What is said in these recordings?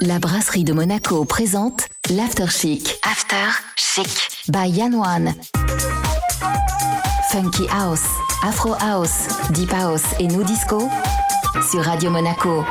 La brasserie de Monaco présente l'After Chic. After Chic. By Yan Wan. Funky House, Afro House, Deep House et New Disco sur Radio Monaco.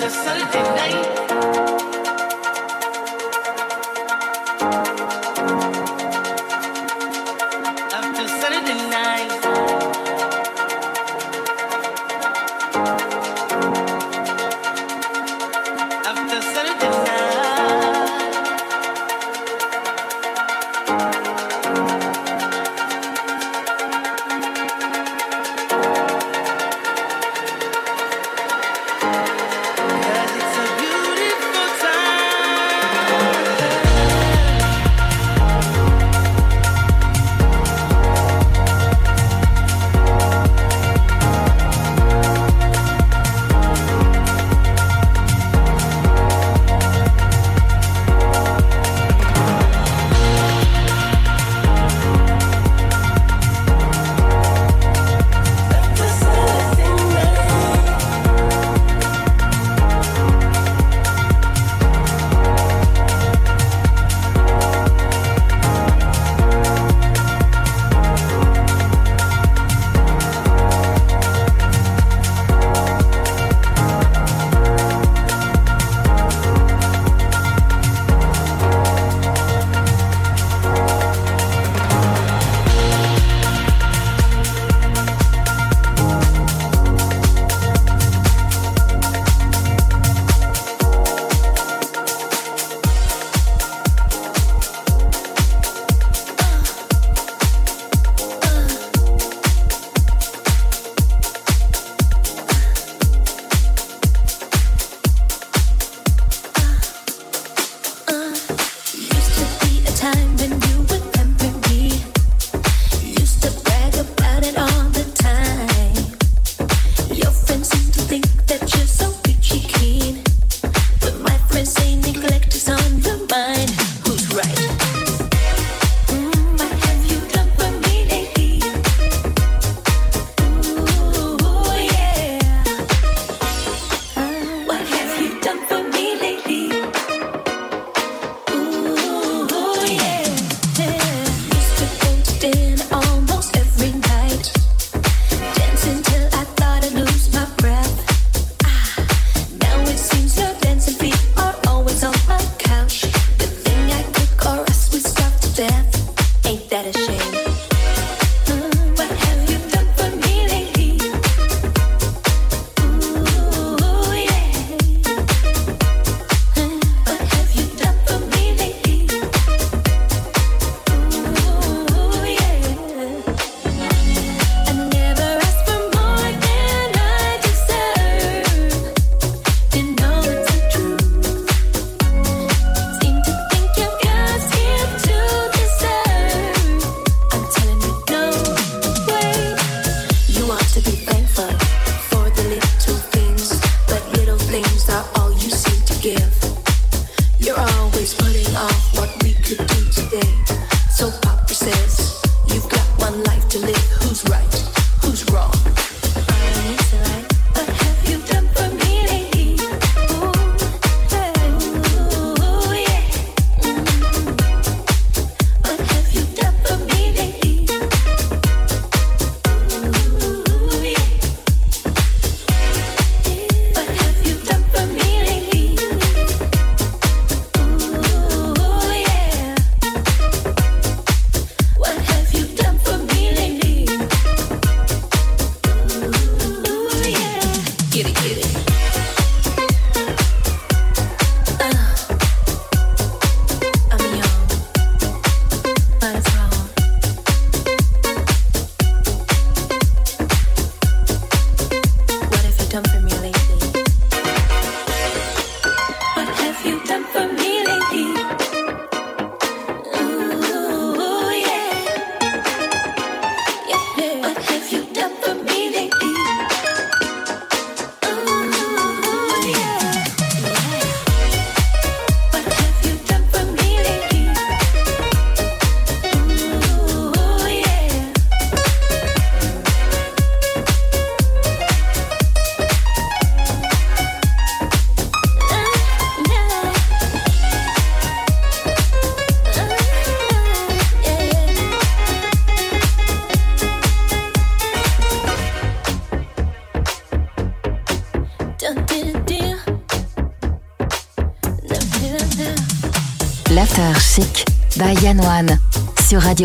Just Sunday night.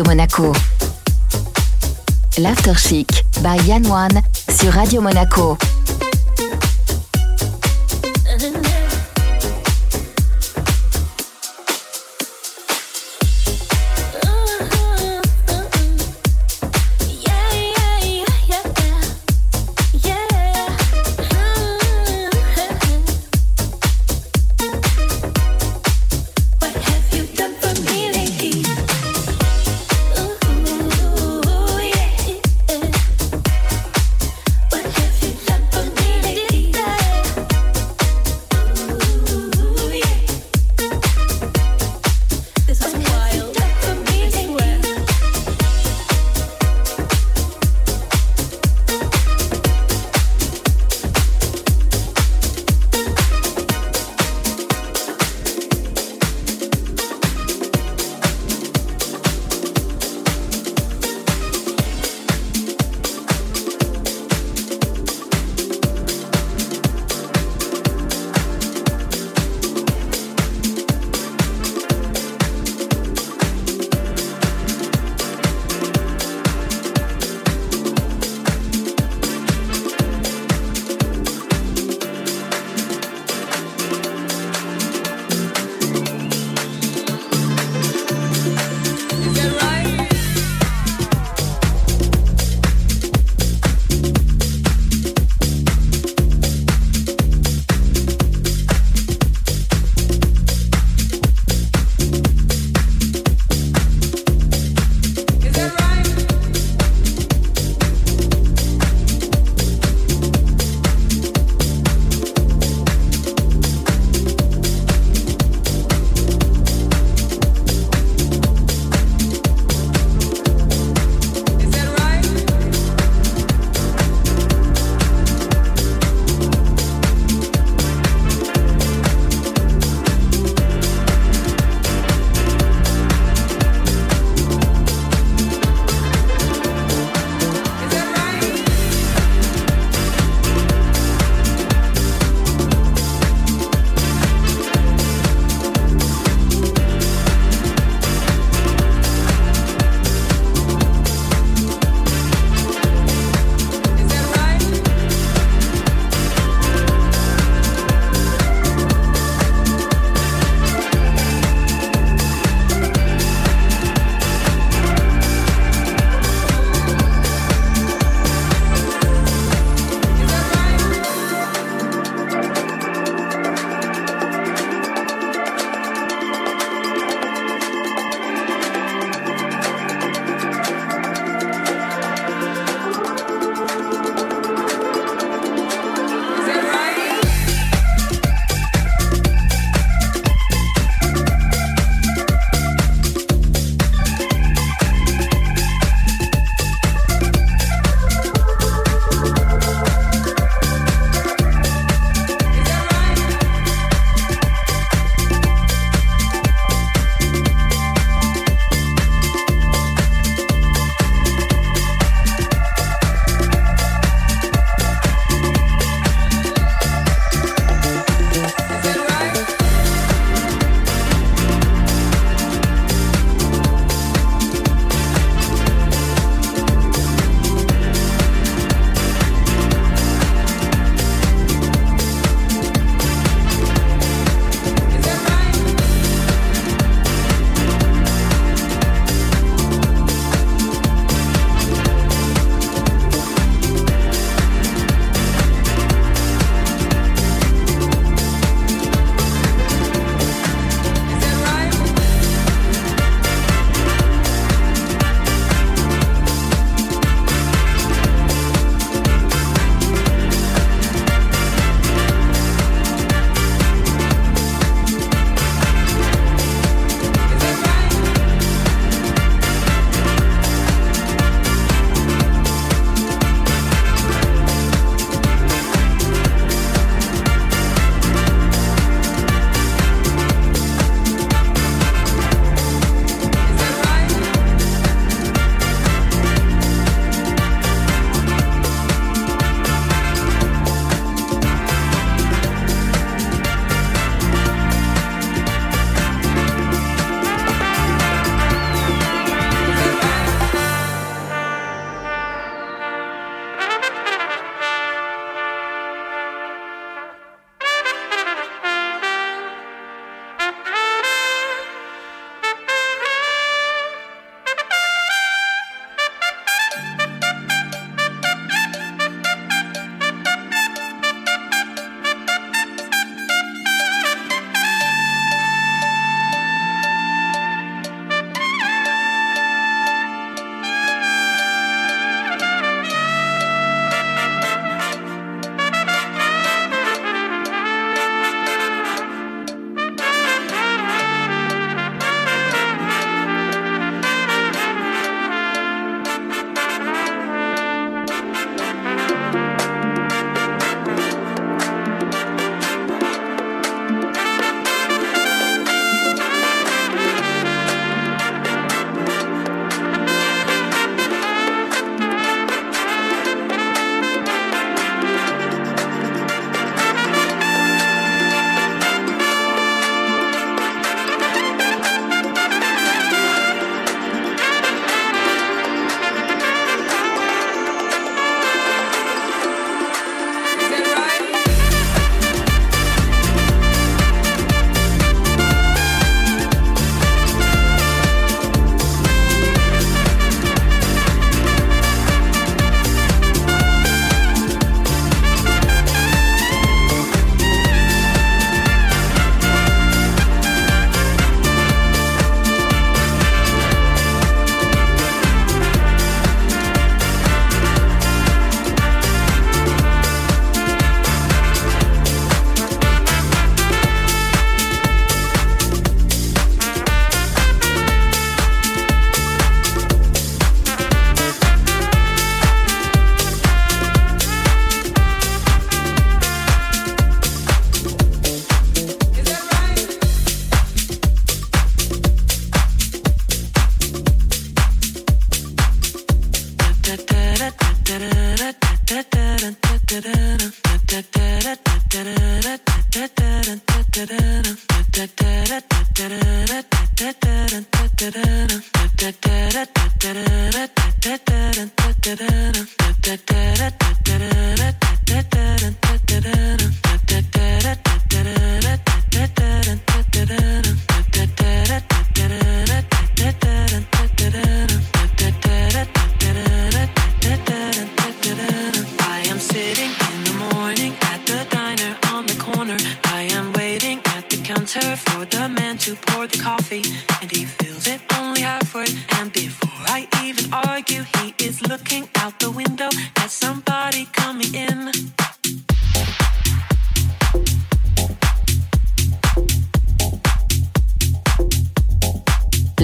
Monaco. L'After Chic by Yann Wan sur Radio Monaco.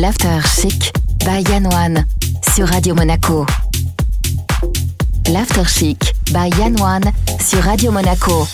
L'After Chic by Yann One sur Radio Monaco. Radio Monaco.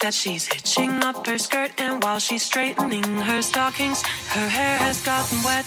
That she's hitching up her skirt. And while she's straightening her stockings, her hair has gotten wet.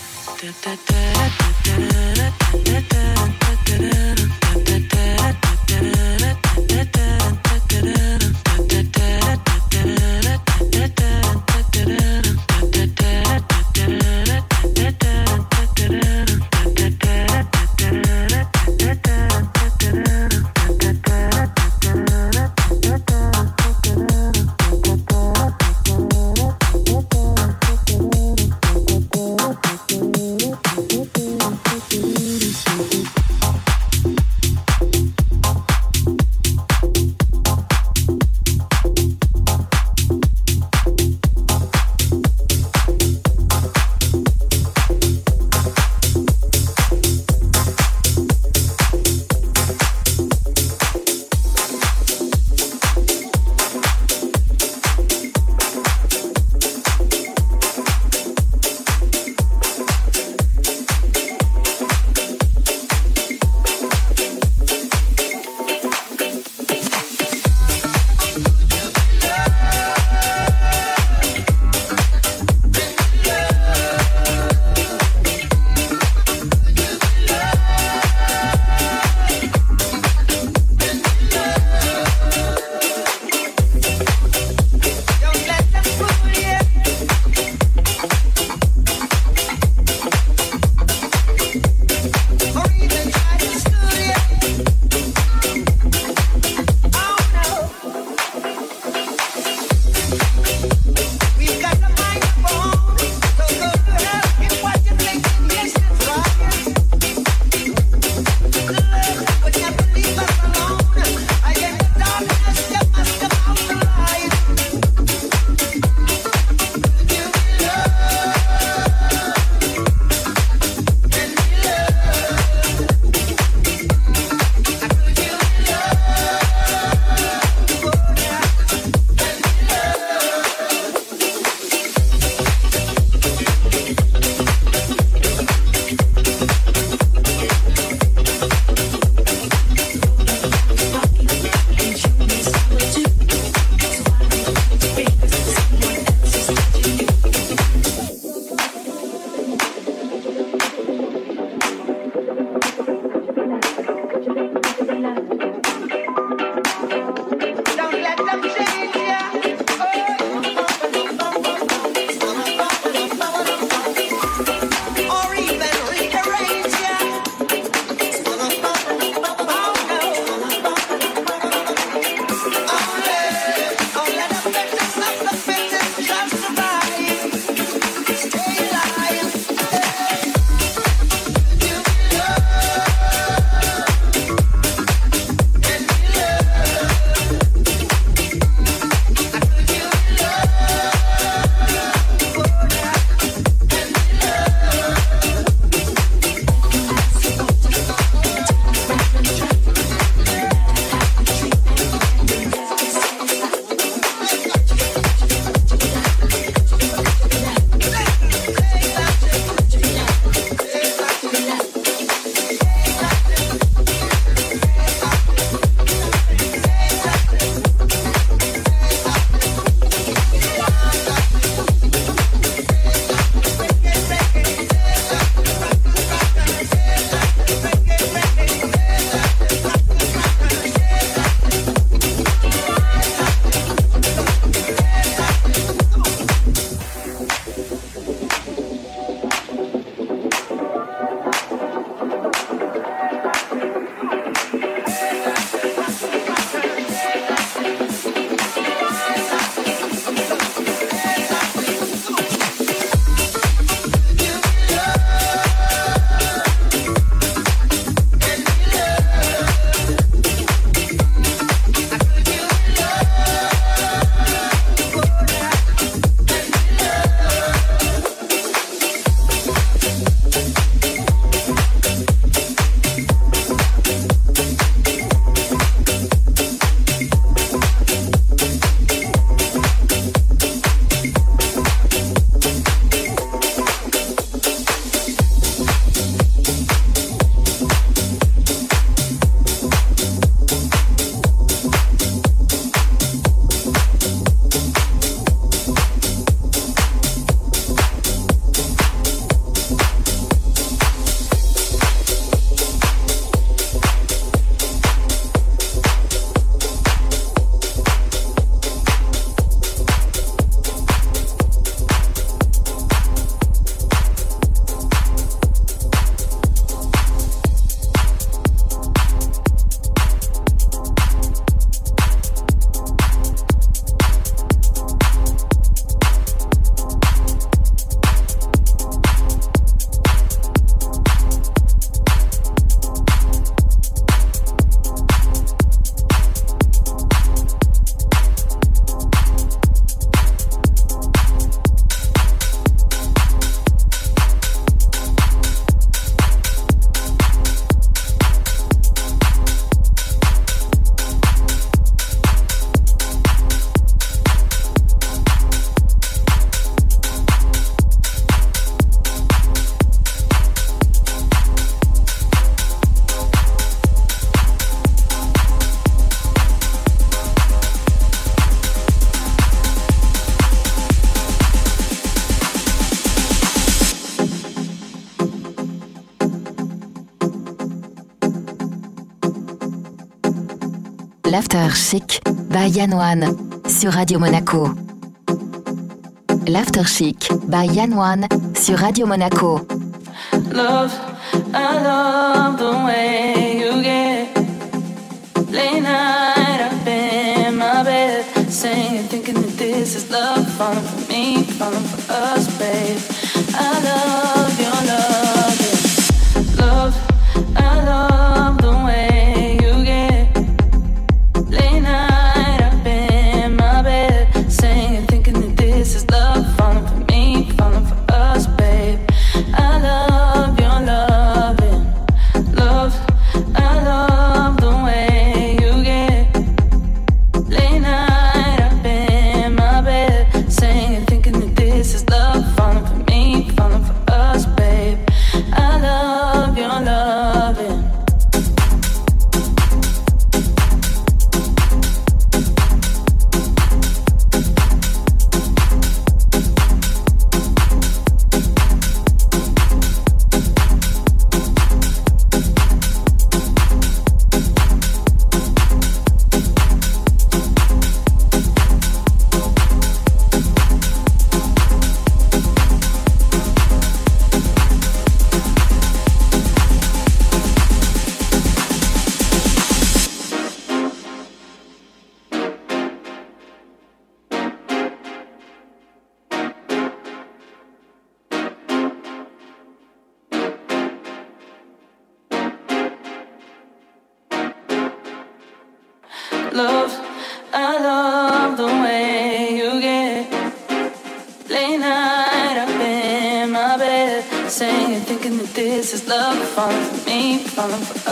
Chic by Yann sur Radio Monaco. L'After Chic by Yann sur Radio Monaco. Love, I love the way you get late night up in my bed, saying, thinking that this is love, falling for me, falling for us, babe. I love your love, us,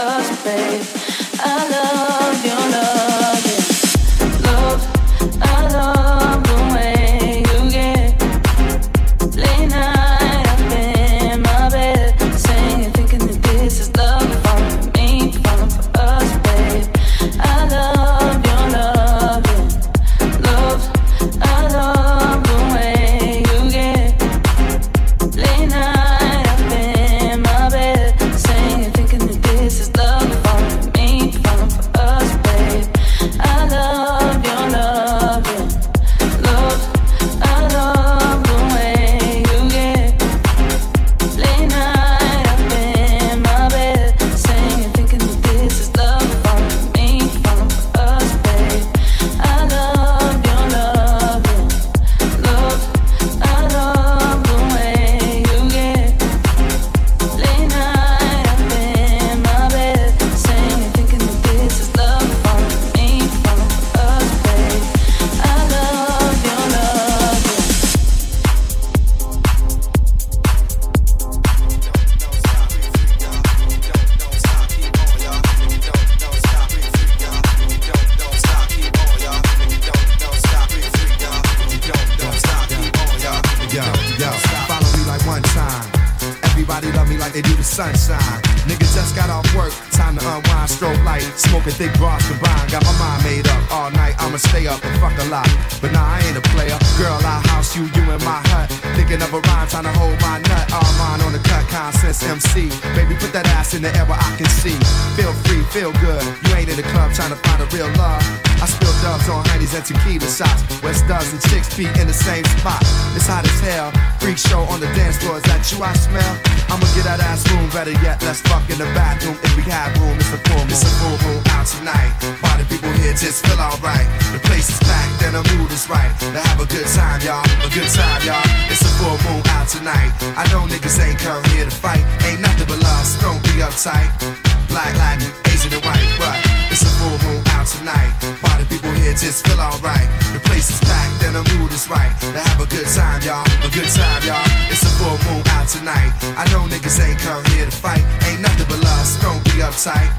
trying to find a real love. I spill dubs on honeys and tequila shots. West does and chicks feet in the same spot. It's hot as hell. Freak show on the dance floor. Is that you I smell? I'ma get that ass room. Better yet, let's fuck in the bathroom if we have room. It's a full moon. It's a full moon out tonight. Party people here just feel alright. The place is packed and the mood is right. To have a good time, y'all. A good time, y'all. It's a full moon out tonight. I know niggas ain't come here to fight. Ain't nothing but love, so don't be uptight. Black, Latin, Asian, and white, but full moon out tonight. Party people here just feel alright. The place is packed and the mood is right. To have a good time, y'all. A good time, y'all. It's a full moon out tonight. I know niggas ain't come here to fight. Ain't nothing but so don't be uptight.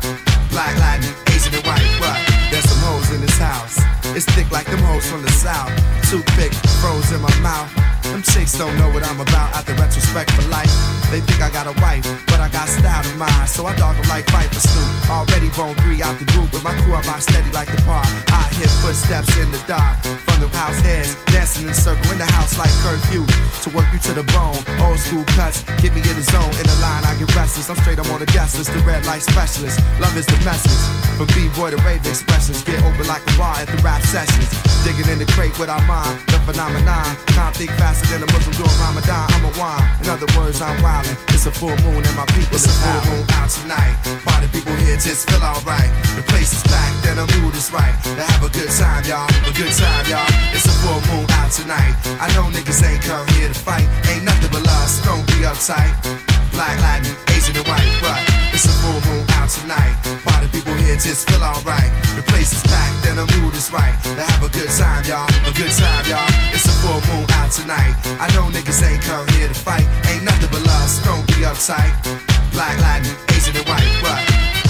Black, Latin, Asian, and white, but there's some hoes in this house. It's thick like them hoes from the south. Toothpick froze in my mouth. Them chicks don't know what I'm about out the retrospect for life. They think I got a wife, but I got style in mind. So I dog them like Viper Snoop. Already bone three out the group. With my crew, I steady like the park. I hear footsteps in the dark. From the house heads, dancing in a circle in the house like curfew. To work you to the bone, old school cuts, get me in the zone. In the line, I get restless. I'm straight, I'm on the guest list, the red light specialist. Love is the message. From B-boy to rave expressions, get open like a bar at the rap sessions. Digging in the crate with our mind, phenomenon. Can't think faster than a Muslim doing Ramadan. I'm a wine. In other words, I'm wildin'. It's a full moon and my people it's is a full moon out tonight. Party people here just feel alright. The place is packed and the mood is right. To have a good time, y'all. A good time, y'all. It's a full moon out tonight. I know niggas ain't come here to fight. Ain't nothing but love, so don't be uptight. Black, Latin, Asian, and white, but it's a full moon out tonight. Party people here just feel alright. The place is packed and the mood is right. To have a good time, y'all. A good time, y'all. It's a full moon out tonight. I know niggas ain't come here to fight. Ain't nothing but love, so don't be uptight. Black, Latin, Asian, and white, but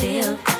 Some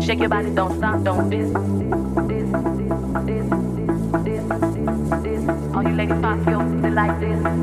Shake your body, don't stop, don't this. All you ladies pop your pussy like this.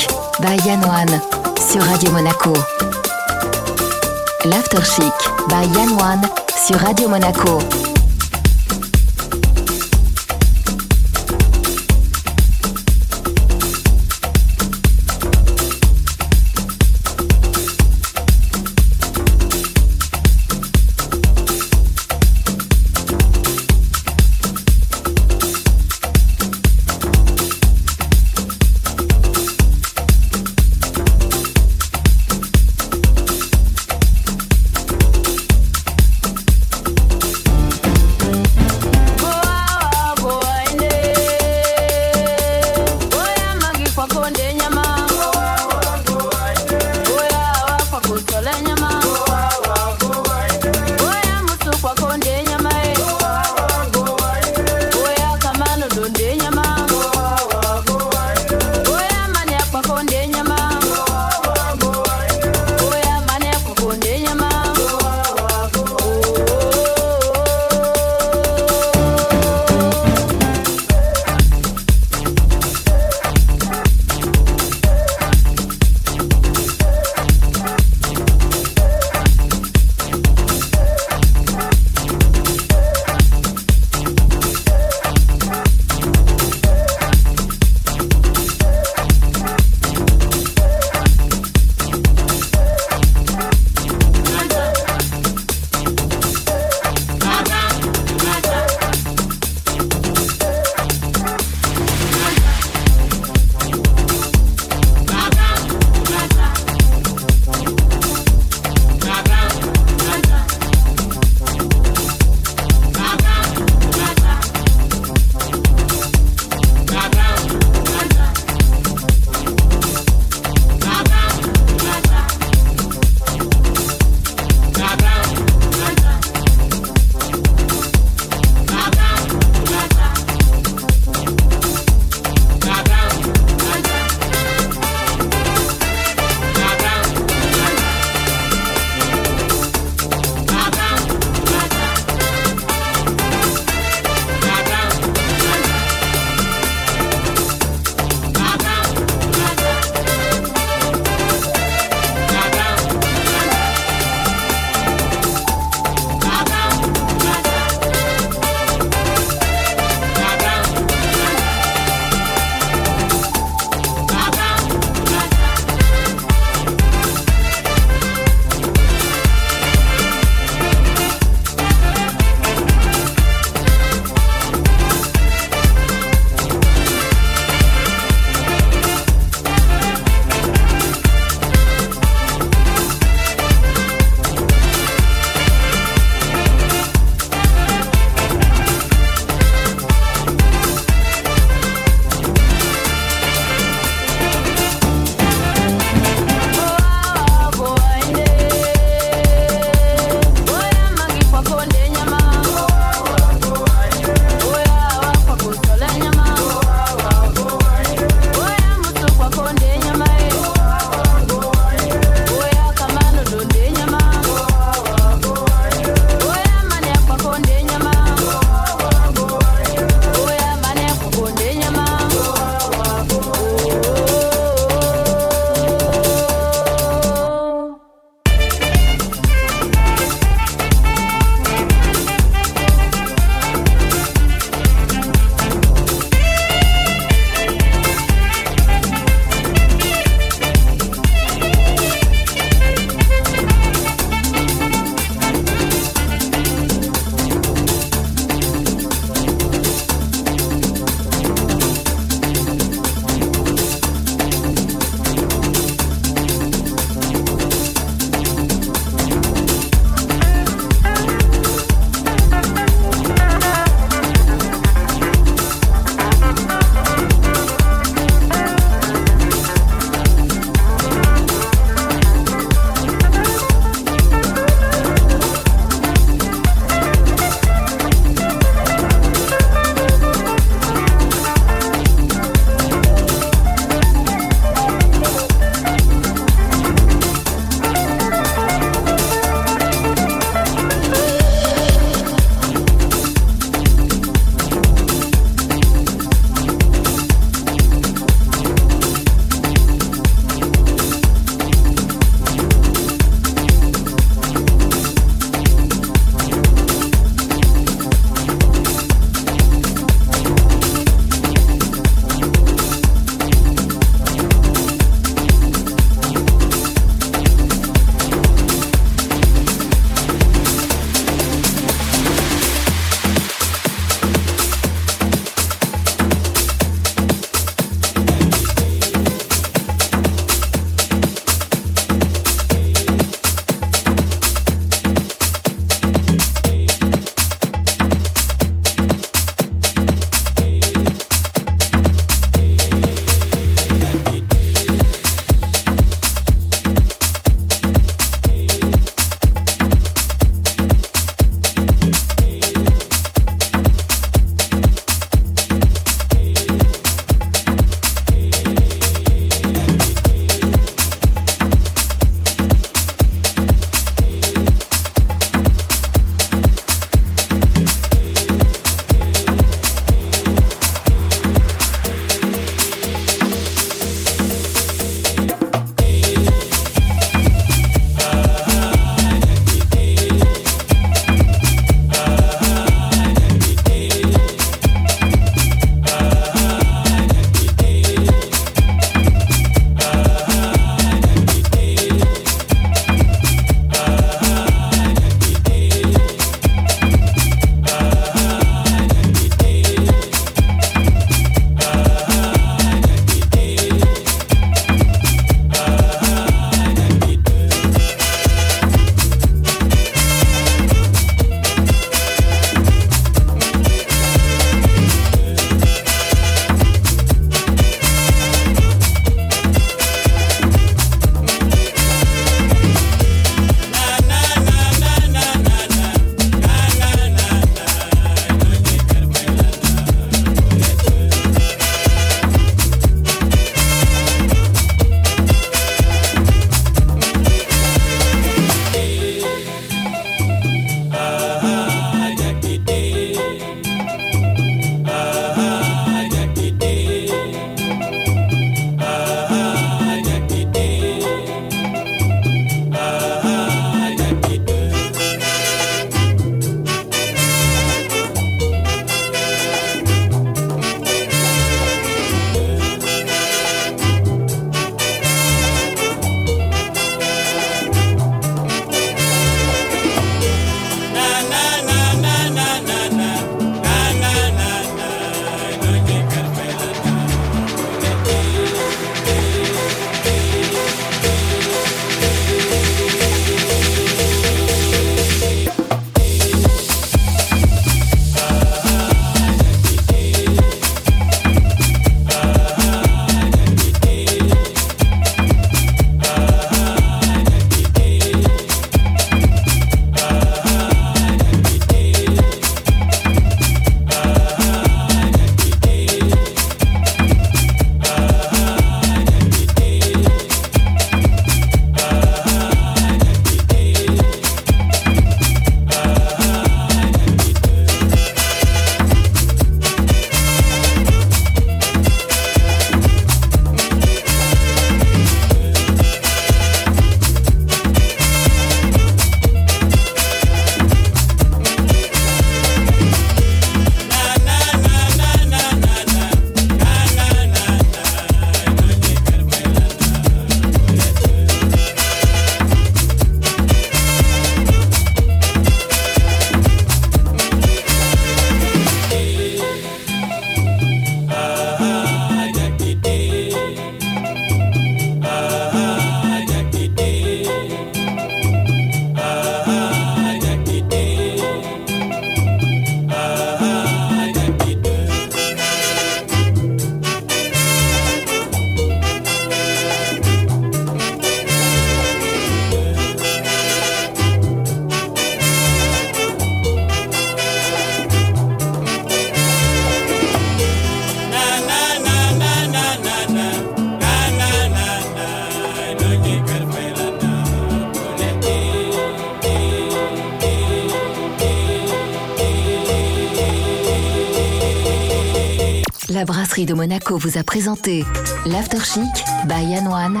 Vous a présenté l'After Chic by Yann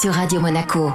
sur Radio Monaco.